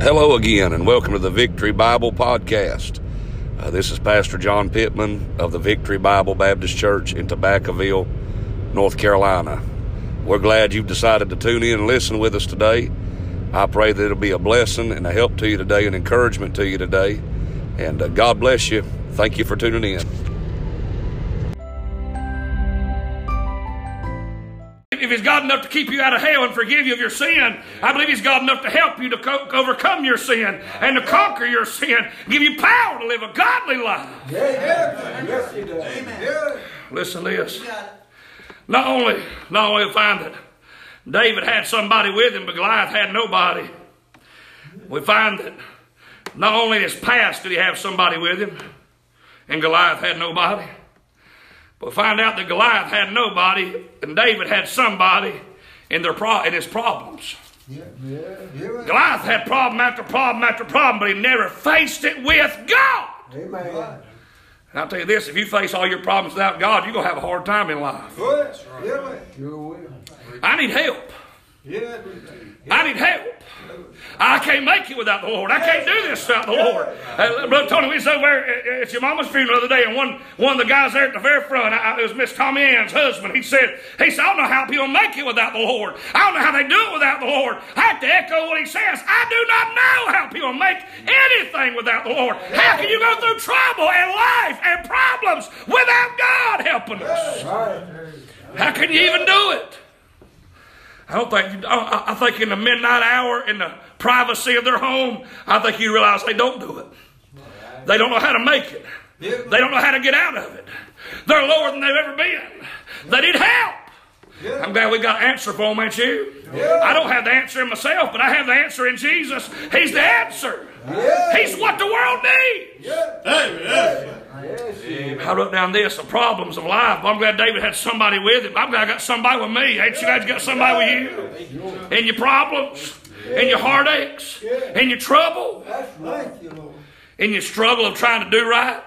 Hello again, and welcome to the Victory Bible Podcast. Uh, this is Pastor John Pittman of the Victory Bible Baptist Church in Tobaccoville, North Carolina. We're glad you've decided to tune in and listen with us today. I pray that it'll be a blessing and a help to you today, an encouragement to you today. And uh, God bless you. Thank you for tuning in. To keep you out of hell and forgive you of your sin, I believe He's God enough to help you to co- overcome your sin and to conquer your sin, give you power to live a godly life. Yes, he does. Amen. Listen to this. Not only, not only find that David had somebody with him, but Goliath had nobody. We find that not only in his past did he have somebody with him, and Goliath had nobody, but we find out that Goliath had nobody, and David had somebody in their pro- in his problems. Yeah, yeah, yeah. Goliath had problem after problem after problem, but he never faced it with God. Amen. And I'll tell you this: if you face all your problems without God, you're gonna have a hard time in life. Yeah, man. I need help. I need help. I can't make it without the Lord. I can't do this without the Lord. Uh, Brother Tony, we was over at your mama's funeral the other day, and one, one of the guys there at the very front, I, it was Miss Tommy Ann's husband. He said, he said, I don't know how people make it without the Lord. I don't know how they do it without the Lord. I have to echo what he says. I do not know how people make anything without the Lord. How can you go through trouble and life and problems without God helping us? How can you even do it? I don't think. I I think in the midnight hour, in the privacy of their home, I think you realize they don't do it. They don't know how to make it. They don't know how to get out of it. They're lower than they've ever been. They need help. I'm glad we got an answer for them, ain't you? I don't have the answer in myself, but I have the answer in Jesus. He's the answer. He's what the world needs. I wrote down this the problems of life. I'm glad David had somebody with him. I'm glad I got somebody with me. Ain't you guys got somebody with you? In your problems, in your heartaches, in your trouble, That's right, you Lord. in your struggle of trying to do right.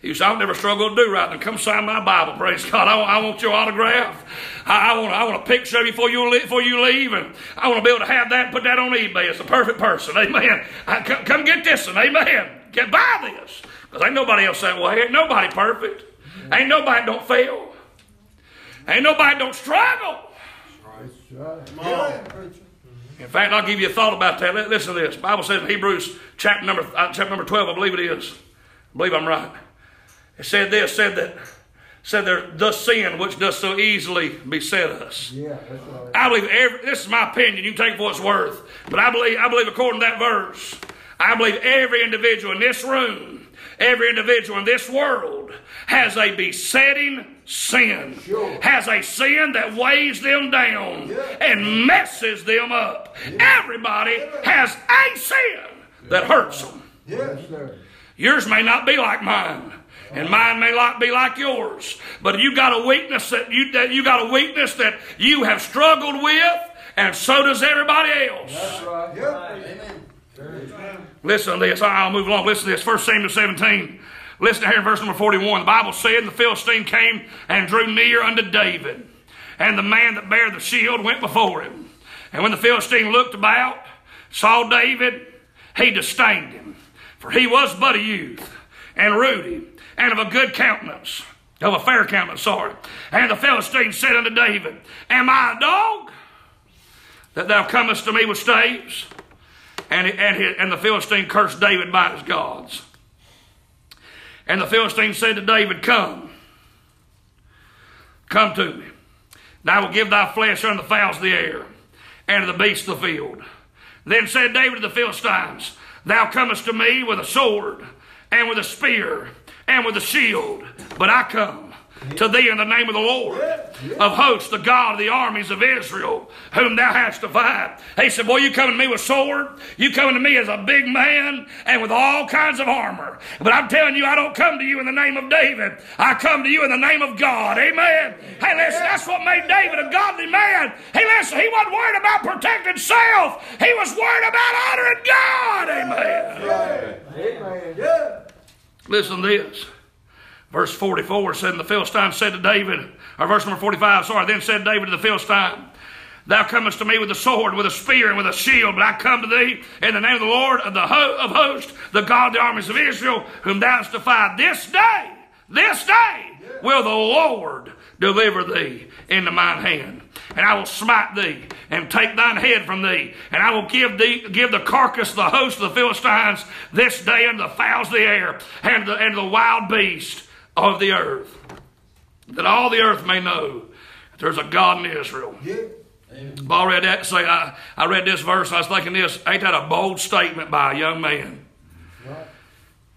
He said, I'll never struggle to do right. Then come sign my Bible, praise God. I want, I want your autograph. I, I, want, I want a picture of you before you, leave, before you leave. And I want to be able to have that and put that on eBay. It's a perfect person. Amen. I, come, come get this one. Amen. Get buy this. Because ain't nobody else that way. Ain't nobody perfect. Ain't nobody don't fail. Ain't nobody don't struggle. In fact, I'll give you a thought about that. Listen to this. The Bible says in Hebrews chapter number uh, chapter number twelve, I believe it is. I believe I'm right. It said this, said that, said there the sin which does so easily beset us. Yeah, that's right. I believe every this is my opinion, you can take it for what it's worth. But I believe I believe according to that verse, I believe every individual in this room, every individual in this world has a besetting sin. Sure. Has a sin that weighs them down and messes them up. Everybody has a sin that hurts them. Yes, sir. Yours may not be like mine, and mine may not be like yours. But you got a weakness that you that you got a weakness that you have struggled with, and so does everybody else. That's right. Yeah. Listen to this. I'll move along. Listen to this. 1 Samuel 17. Listen to here in verse number 41. The Bible said, the Philistine came and drew near unto David. And the man that bare the shield went before him. And when the Philistine looked about, saw David, he disdained him. For he was but a youth, and ruddy, and of a good countenance, of a fair countenance, sorry. And the Philistine said unto David, Am I a dog, that thou comest to me with staves? And, and, his, and the Philistine cursed David by his gods. And the Philistine said to David, Come, come to me. And I will give thy flesh unto the fowls of the air and to the beasts of the field. Then said David to the Philistines, Thou comest to me with a sword and with a spear and with a shield, but I come to thee in the name of the Lord of hosts, the God of the armies of Israel, whom thou hast defied. He said, Boy, you coming to me with sword, you coming to me as a big man and with all kinds of armor. But I'm telling you, I don't come to you in the name of David. I come to you in the name of God. Amen. Hey, listen, that's what made David a godly man. Hey, listen, he wasn't worried about protecting self. He was worried about honoring God. Amen. Amen. Yeah. Listen to this. Verse 44 said, And the Philistine said to David, or verse number 45, sorry, then said David to the Philistine, Thou comest to me with a sword, with a spear, and with a shield, but I come to thee in the name of the Lord of the ho- of hosts, the God of the armies of Israel, whom thou hast defied. This day, this day will the Lord deliver thee into mine hand. And I will smite thee and take thine head from thee. And I will give thee give the carcass, the host of the Philistines this day unto the fowls of the air and the, and the wild beast of the earth. That all the earth may know that there's a God in Israel. Yeah. I've read that. Say, I, I read this verse. I was thinking this. Ain't that a bold statement by a young man?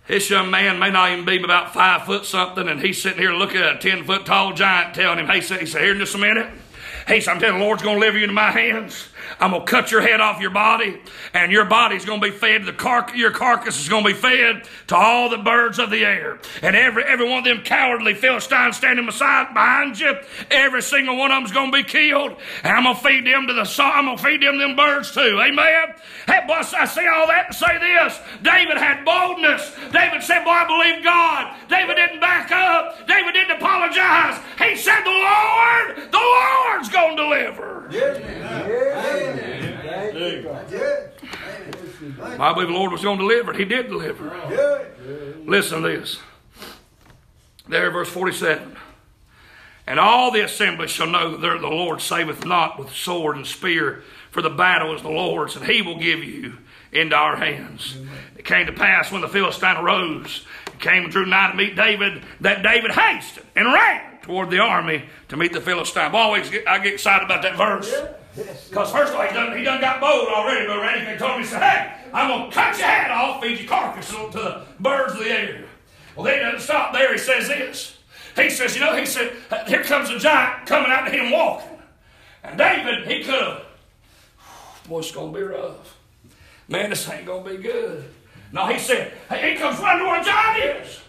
This young man may not even be about five foot something, and he's sitting here looking at a ten foot tall giant, telling him, "Hey, he said, here in just a minute." He said, I'm telling the Lord's going to deliver you into my hands. I'm going to cut your head off your body, and your body's going to be fed. The car- your carcass is going to be fed to all the birds of the air. And every, every one of them cowardly Philistines standing beside, behind you, every single one of them's going to be killed. And I'm going to feed them to the I'm going to feed them to them birds too. Amen. Hey, boy, I say all that to say this. David had boldness. David said, Boy, I believe God. David didn't back up. David didn't apologize. He said, The Lord, the Lord's going to deliver. Yeah. Yeah. Yeah. I believe the Lord was going to deliver. He did deliver. Yeah. Listen to this. There, verse 47. And all the assembly shall know that the Lord saveth not with sword and spear, for the battle is the Lord's, and he will give you into our hands. It came to pass when the Philistine arose and came and drew nigh to meet David, that David hasted and ran toward the army to meet the Philistine. I always get, I get excited about that verse. Because first of all, he done, he done got bold already, but Randy he told me, he said, hey, I'm going to cut your head off, feed your carcass to the birds of the air. Well, then he doesn't stop there. He says this. He says, you know, he said, here comes a giant coming out to him walking. And David, he could have, boy, it's going to be rough. Man, this ain't going to be good. No, he said, hey, he comes running to where a giant is.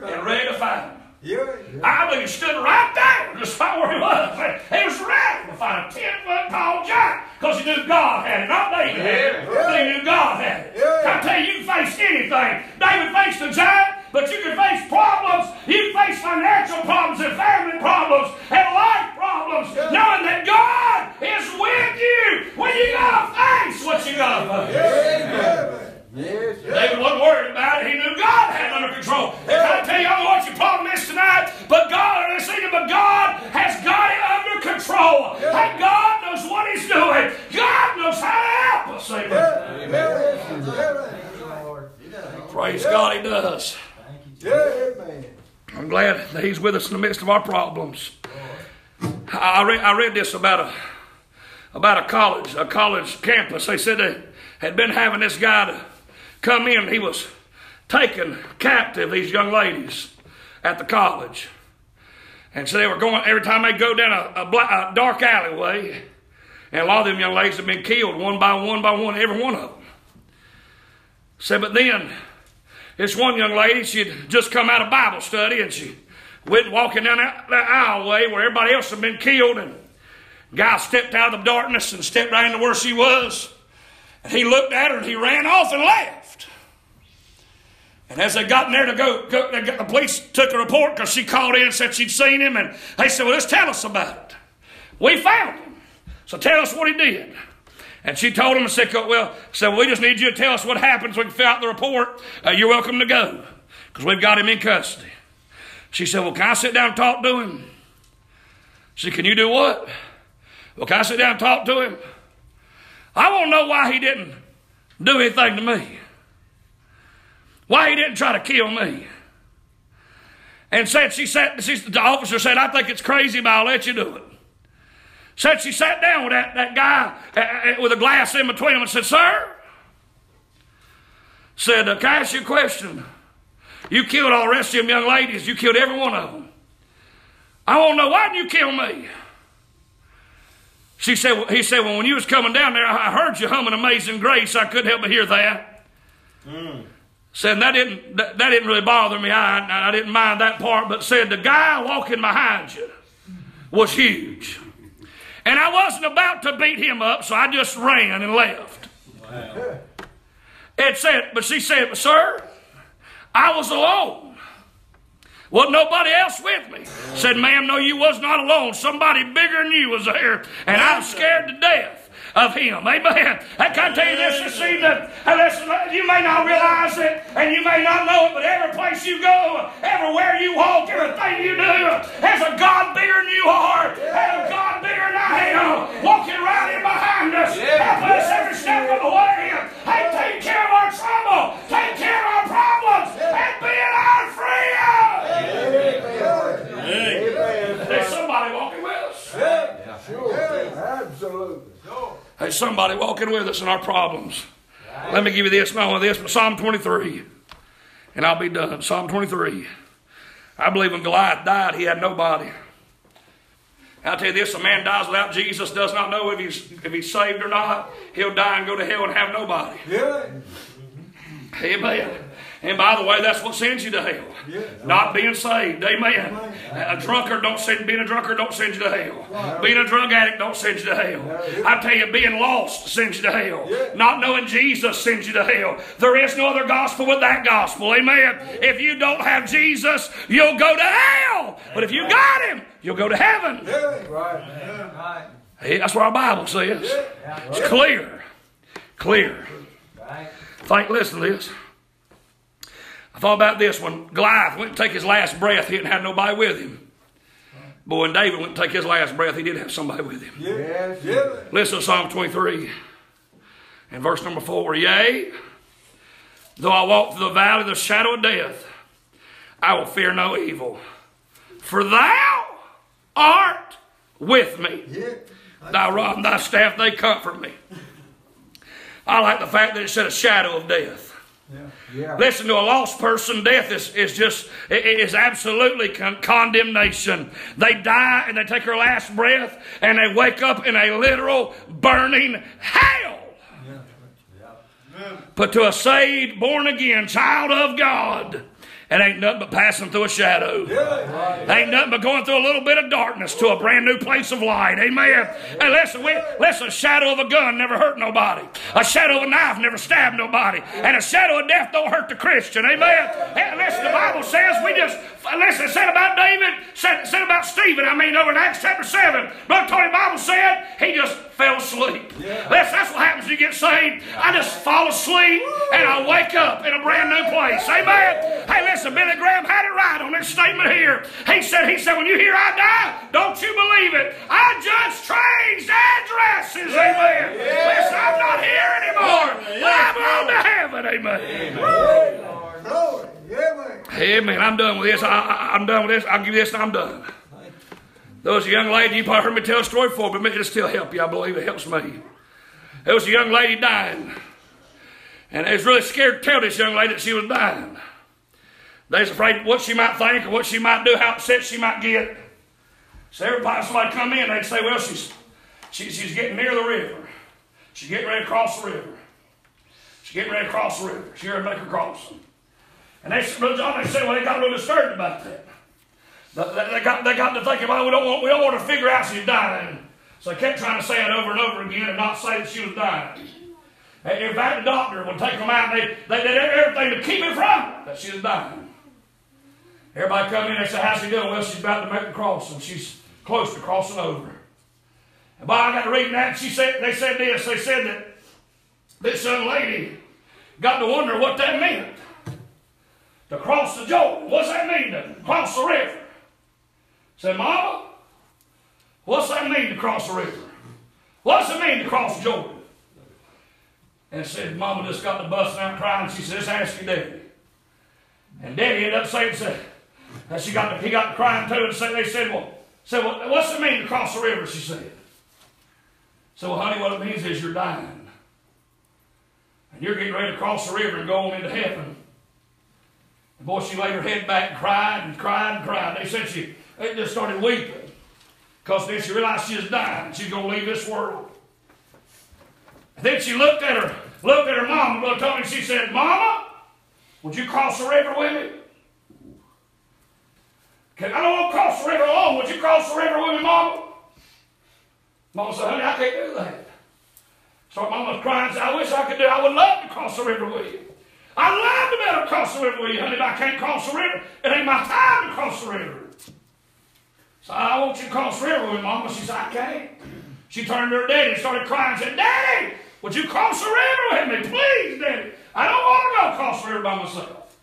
And ready to fight him. Yeah. I believe he stood right there, just right where he was. He was ready to find a 10 foot tall giant because he knew God had it, not David had it, but he knew God had it. Yeah. I tell you, you can face anything. David faced a giant, but you can face problems. You can face financial problems and family problems and life problems, knowing that God is with you when you gotta face what you gotta face. Amen. Yes. David wasn't worried about it. He knew God had it under control. And I tell you, I don't know what your problem is tonight, but God, or this evening, but God has got it under control. Hey, God knows what He's doing. God knows how to help us. Amen. Praise God, He does. Amen. I'm glad that He's with us in the midst of our problems. I read, I read this about a about a college, a college campus. They said they had been having this guy to come in. He was taking captive these young ladies at the college. And so they were going, every time they go down a, a, black, a dark alleyway, and a lot of them young ladies have been killed one by one by one, every one of them. Said, but then this one young lady, she'd just come out of Bible study and she went walking down that, that where everybody else had been killed. And guy stepped out of the darkness and stepped right into where she was. And he looked at her and he ran off and left. And as they got in there to go, go they got, the police took a report because she called in and said she'd seen him. And they said, Well, just tell us about it. We found him. So tell us what he did. And she told him and said, Well, said, well, we just need you to tell us what happened so we can fill out the report. Uh, you're welcome to go because we've got him in custody. She said, Well, can I sit down and talk to him? She said, Can you do what? Well, can I sit down and talk to him? I want to know why he didn't do anything to me. Why he didn't try to kill me. And said, she sat, she, the officer said, I think it's crazy, but I'll let you do it. Said she sat down with that, that guy uh, uh, with a glass in between them and said, Sir, said, uh, Can I ask you a question? You killed all the rest of them young ladies. You killed every one of them. I want to know why didn't you kill me? She said, he said, well, when you was coming down there, I heard you humming Amazing Grace. I couldn't help but hear that. Hmm. Said that didn't that, that didn't really bother me. I, I didn't mind that part, but said the guy walking behind you was huge. And I wasn't about to beat him up, so I just ran and left. It said, but she said, Sir, I was alone. Wasn't nobody else with me. Said, ma'am, no, you was not alone. Somebody bigger than you was there, and I'm scared to death of him. Amen. I can tell you this this evening. And listen, you may not realize it and you may not know it, but every place you go, everywhere you walk, everything you do, has a God bigger than you are, and a God bigger than I am, walking right in behind us, helping us every step of the way. Hey, take care of our trouble, take care of our problems, and being our friend. Amen. There's somebody walking with us. Sure. Absolutely. There's somebody walking with us in our problems. Let me give you this, not only this, but Psalm 23. And I'll be done. Psalm 23. I believe when Goliath died, he had nobody. I'll tell you this: a man dies without Jesus, does not know if he's if he's saved or not. He'll die and go to hell and have nobody. Yeah. Amen. And by the way, that's what sends you to hell. Not being saved. Amen. A drunkard don't send being a drunkard don't send you to hell. Being a drug addict don't send you to hell. I tell you, being lost sends you to hell. Not knowing Jesus sends you to hell. There is no other gospel with that gospel. Amen. If you don't have Jesus, you'll go to hell. But if you got him, you'll go to heaven. Yeah. Right. Hey, That's what our Bible says. It's clear. Clear. Think, listen to this. I thought about this when Goliath went to take his last breath, he didn't have nobody with him. But when David went to take his last breath, he did have somebody with him. Yes. Yeah. Listen to Psalm 23 and verse number 4. Yea, though I walk through the valley of the shadow of death, I will fear no evil. For thou art with me. Yeah. Thy rod and thy staff, they comfort me. I like the fact that it said a shadow of death. Yeah. Listen to a lost person, death is, is just, it is absolutely con- condemnation. They die and they take their last breath and they wake up in a literal burning hell. But to a saved, born again child of God, it ain't nothing but passing through a shadow. Ain't nothing but going through a little bit of darkness to a brand new place of light. Amen. Hey, listen, we, listen, a shadow of a gun never hurt nobody. A shadow of a knife never stabbed nobody. And a shadow of death don't hurt the Christian. Amen. Hey, listen, the Bible says we just, listen, said about David, said, said about Stephen, I mean, over in Acts chapter 7. Brother Tony, Bible said he just fell asleep. Listen, that's what happens when you get saved. I just fall asleep and I wake up in a brand new place. Amen. Hey, listen, Billy Graham had it right on this statement here. He said, he said, when you hear I die, don't you believe it. I just changed addresses. Amen. Listen, I'm not here anymore. But I'm on to heaven. Amen. Glory. Man, I'm done with this. I, I, I'm done with this. I'll give you this and I'm done. There was a young lady, you probably heard me tell a story before, but it'll still help you. I believe it helps me. There was a young lady dying. And they was really scared to tell this young lady that she was dying. They was afraid what she might think or what she might do, how upset she might get. So every time somebody come in, they'd say, well, she's, she, she's getting near the river. She's getting ready to cross the river. She's getting ready to cross the river. She's ready to make her crossing. And they, Brother John, they said, well, they got a little disturbed about that. They, got, they got to thinking, well, we don't, want, we don't want to figure out she's dying. So they kept trying to say it over and over again and not say that she was dying. In fact, the doctor would take them out and they, they did everything to keep it from that she was dying. Everybody come in and say, how's she doing? Well, she's about to make the cross and She's close to crossing over. And boy, I got to reading that. She said, they said this. They said that this young lady got to wonder what that meant. To cross the Jordan. What's that mean? To cross the river. Said, Mama, what's that mean to cross the river? What's it mean to cross the Jordan? And said, Mama just got to busting out crying. She said, just ask your daddy. And daddy ended up saying, said, she got to, he got crying too, and said, they said, well, said, well, what's it mean to cross the river? She said. So, well, honey, what it means is you're dying. And you're getting ready to cross the river and go on into heaven. And boy, she laid her head back and cried and cried and cried. They said she they just started weeping. Because then she realized she was dying. She's going to leave this world. And then she looked at her, looked at her mom, Brother Tony, she said, Mama, would you cross the river with me? Can, I don't want to cross the river alone. Would you cross the river with me, Mama? Mama said, honey, I can't do that. So Mama was crying and said, I wish I could do it. I would love to cross the river with you. I'd love cross the river with you, honey, but I can't cross the river. It ain't my time to cross the river. So I want you to cross the river with Mama. She said, I can't. She turned to her daddy and started crying and said, Daddy, would you cross the river with me? Please, Daddy. I don't want to go across the river by myself.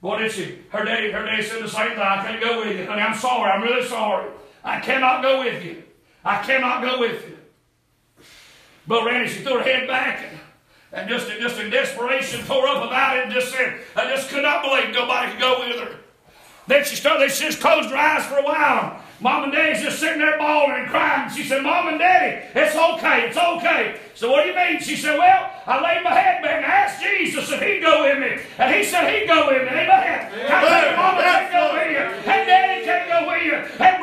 Boy, did she. Her daddy, her daddy said the same thing. I can't go with you. Honey, I'm sorry. I'm really sorry. I cannot go with you. I cannot go with you. But Randy, she threw her head back and, and just, just in desperation tore up about it and just said, I just could not believe nobody could go with her. Then she started, she just closed her eyes for a while. Mom and Daddy's just sitting there bawling and crying. She said, Mom and Daddy, it's okay, it's okay. So what do you mean? She said, Well, I laid my head back and asked Jesus if he'd go with me. And he said he'd go with me. Amen. I said, Mama can't go with you. And Daddy can't go with you. And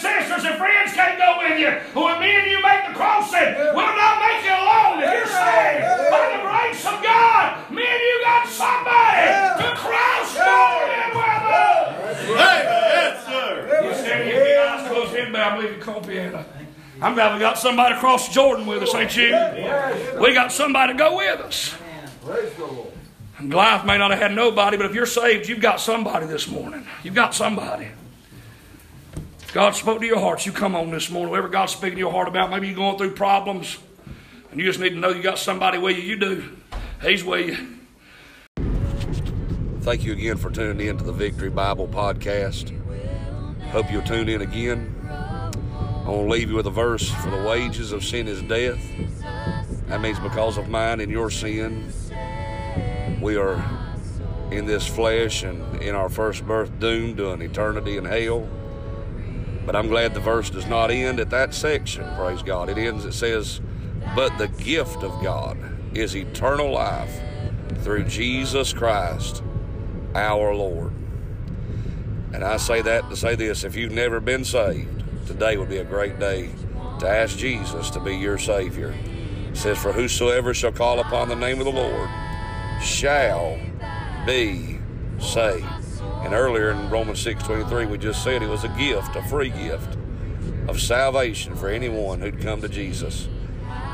sisters and friends can't go with you. When me and you make the cross, crossing, we'll not make you alone. If you're saved by the grace of God, me and you got somebody to cross Jordan with us. Hey, yes, sir. You stand here, keep your eyes closed, head bowed, believe you come piano. I'm glad we got somebody across Jordan with us, ain't you? We got somebody to go with us. Praise the Lord. And Goliath may not have had nobody, but if you're saved, you've got somebody this morning. You've got somebody. God spoke to your hearts, you come on this morning. Whatever God's speaking to your heart about, maybe you're going through problems, and you just need to know you got somebody with you. You do. He's with you. Thank you again for tuning in to the Victory Bible Podcast. Hope you'll tune in again. I want to leave you with a verse for the wages of sin is death. That means because of mine and your sin, we are in this flesh and in our first birth doomed to an eternity in hell. But I'm glad the verse does not end at that section, praise God. It ends, it says, But the gift of God is eternal life through Jesus Christ our Lord. And I say that to say this if you've never been saved, today would be a great day to ask Jesus to be your Savior. It says, For whosoever shall call upon the name of the Lord shall be saved. And earlier in Romans 6:23, we just said it was a gift, a free gift of salvation for anyone who'd come to Jesus.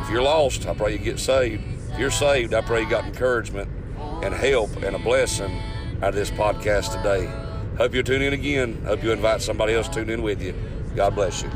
If you're lost, I pray you get saved. If you're saved, I pray you got encouragement and help and a blessing out of this podcast today. Hope you'll tune in again. Hope you invite somebody else to tune in with you. God bless you.